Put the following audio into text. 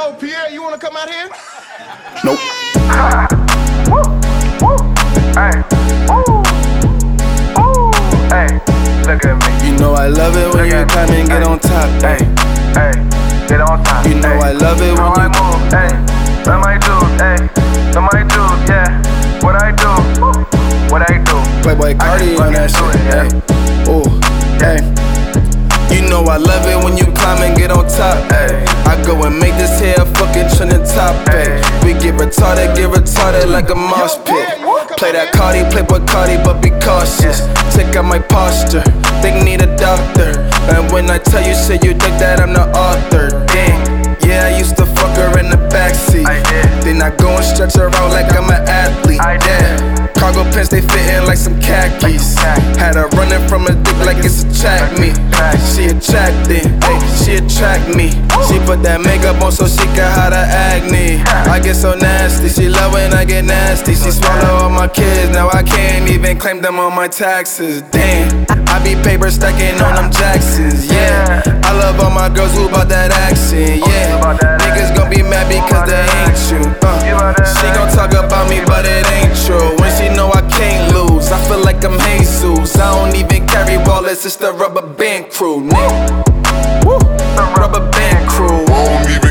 Yo, Pierre, you wanna come out here? Nope. Hey, ooh, ooh, hey, look at me. You know I love it when you at me. come and get on top. Hey, Hey, hey, get on top. You know hey. I love it when I you- move, hey, love my dude, hey, love my dude, yeah. What I do, what I do. Playboy I Carti can on that fucking shit. Hey, ooh, hey. You know I love it when you climb and get on top. Hey. I go and make this here fucking trending topic. We get retarded, get retarded like a mosh pit. Play that Carti, Playboi Carti, but be cautious. Check out my posture, think need a doctor. And when I tell you shit, you think that I'm the author. Damn, yeah, I used to fuck her in the backseat. I did. Then I go and stretch her out like I'm an athlete. I did. Cargo pants, they fitting like some khakis. khakis. Had her running from a dick like it's a track meet. She attracted, she attract me. She put that makeup on so she can hide her acne. I get so nasty, she love when I get nasty. She swallow all my kids, now I can't even claim them on my taxes. Damn, I be paper stacking on them Jacksons, yeah. I love all my girls who about that action, yeah. Niggas gon' be mad because even carry wallets, it's the rubber band crew, nigga. Woo. The rubber band crew.